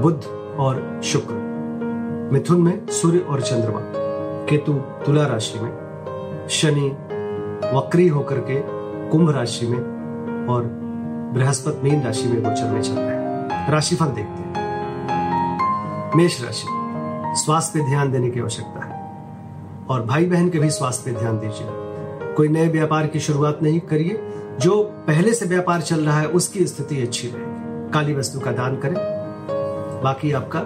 बुध और शुक्र। मिथुन में सूर्य और चंद्रमा। केतु तुला राशि में। शनि वक्री होकर के कुंभ राशि में और बृहस्पति मीन राशि में गोचर में चल रहे हैं। राशिफल देखते हैं। मेष राशि। स्वास्थ्य पे ध्यान देने की आवश्यकता है। और भाई बहन के भी स्वास्थ्य पे ध्यान दीजिए। कोई नए व्यापार की शुरुआत नहीं करिए। जो पहले से व्यापार चल रहा है, उसकी स्थिति अच्छी रहेगी। काली वस्तु का दान करें। बाकी आपका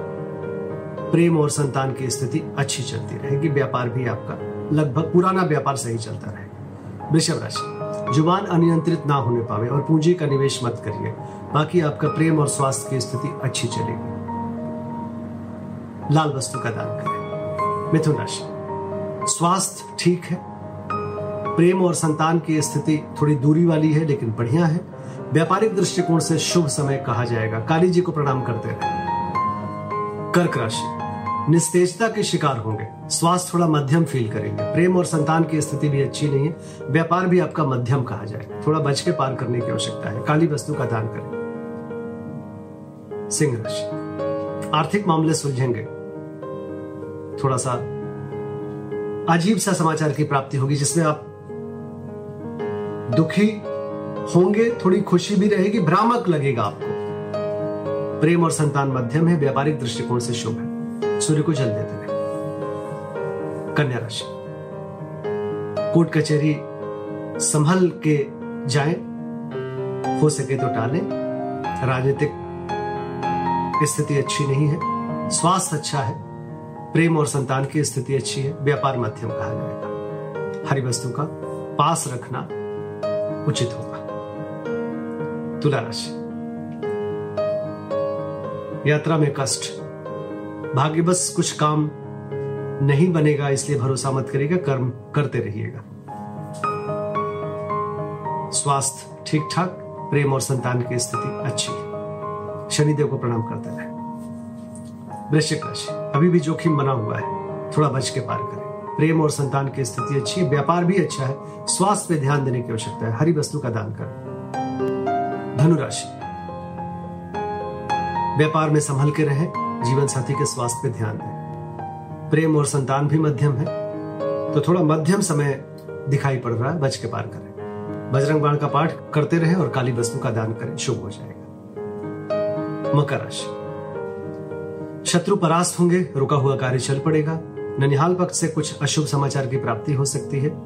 प्रेम और संतान की स्थिति अच्छी चलती रहेगी, व्यापार भी आपका लगभग पुराना व्यापार सही चलता रहेगा। वृषभ राशि, ज़ुबान अनियंत्रित ना होने पावे और पूंजी का निवेश मत करिए। बाकी आपका प्रेम और स्वास्थ्य की स्थिति अच्छी चलेगी। लाल वस्तु का दान करें। मिथुन राशि, स्वास्थ्य ठीक है, प्रेम और संतान की स्थिति थोड़ी दूरी वाली है, लेकिन बढ़िया है। व्यापारिक दृष्टिकोण से शुभ समय कहा जाएगा। काली जी को प्रणाम करते रहे कर्क राशि। निस्तेजता के शिकार होंगे। स्वास्थ्य थोड़ा मध्यम फील करेंगे। प्रेम और संतान की स्थिति भी अच्छी नहीं है। व्यापार भी आपका मध्यम कहा जाए। थोड़ा बच के पार करने की आवश्यकता है। काली वस्तु का दान करें। सिंह राशि। आर्थिक मामले सुलझेंगे। थोड़ा सा अजीब सा समाचार की प्राप्ति होगी, जिसमें आप दुखी होंगे, थोड़ी खुशी भी रहेगी, भ्रामक लगेगा आपको। प्रेम और संतान मध्यम है व्यापारिक दृष्टिकोण से शुभ है। सूर्य को जल देते रहे कन्या राशि। कोर्ट कचहरी संभल के जाए, हो सके तो टालें। राजनीतिक स्थिति अच्छी नहीं है। स्वास्थ्य अच्छा है। प्रेम और संतान की स्थिति अच्छी है। व्यापार मध्यम कहा जाएगा। हरी वस्तु का पास रखना उचित होगा। तुला राशि। यात्रा में कष्ट। भाग्य बस कुछ काम नहीं बनेगा, इसलिए भरोसा मत करिएगा, कर्म करते रहिएगा। स्वास्थ्य ठीक ठाक प्रेम और संतान की स्थिति अच्छी शनिदेव को प्रणाम करते रहे। वृश्चिक राशि, अभी भी जोखिम बना हुआ है, थोड़ा बच के पार करें। प्रेम और संतान की स्थिति अच्छी है, व्यापार भी अच्छा है, स्वास्थ्य पे ध्यान देने की आवश्यकता है, हरी वस्तु का दान करें। धनुराशि व्यापार में संभल के रहें, जीवन साथी के स्वास्थ्य पे ध्यान दें। प्रेम और संतान भी मध्यम है। तो थोड़ा मध्यम समय दिखाई पड़ रहा है बच के पार करें। बजरंग बाण का पाठ करते रहें और काली वस्तु का दान करें, शुभ हो जाएगा। मकर राशि। शत्रु परास्त होंगे, रुका हुआ कार्य चल पड़ेगा। ननिहाल पक्ष से कुछ अशुभ समाचार की प्राप्ति हो सकती है।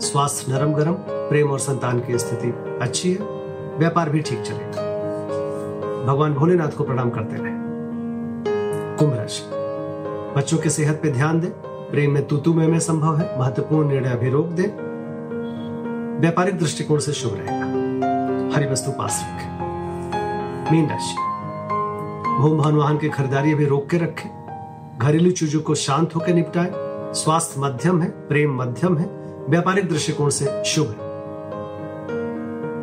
स्वास्थ्य नरम गरम प्रेम और संतान की स्थिति अच्छी है। व्यापार भी ठीक चलेगा। भगवान भोलेनाथ को प्रणाम करते रहे। कुंभ राशि। बच्चों की सेहत पे ध्यान दें। प्रेम में तूतु में, में संभव है। महत्वपूर्ण निर्णय अभी रोक दें। व्यापारिक दृष्टिकोण से शुभ रहेगा। हरी वस्तु पास रखें। मीन राशि। भूम भवन वाहन की खरीदारी अभी रोक के रखें। घरेलू चीज़ों को शांत होकर निपटाए। स्वास्थ्य मध्यम है प्रेम मध्यम है। व्यापारिक दृष्टिकोण से शुभ है।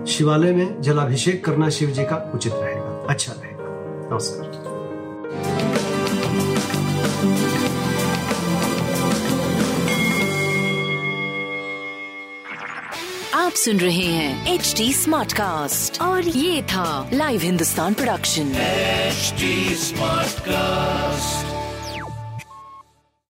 शिवालय में जलाभिषेक करना शिव जी का उचित रहेगा अच्छा रहेगा। नमस्कार। आप सुन रहे हैं एच डी स्मार्ट कास्ट और ये था live Hindustan production HD smart Smartcast.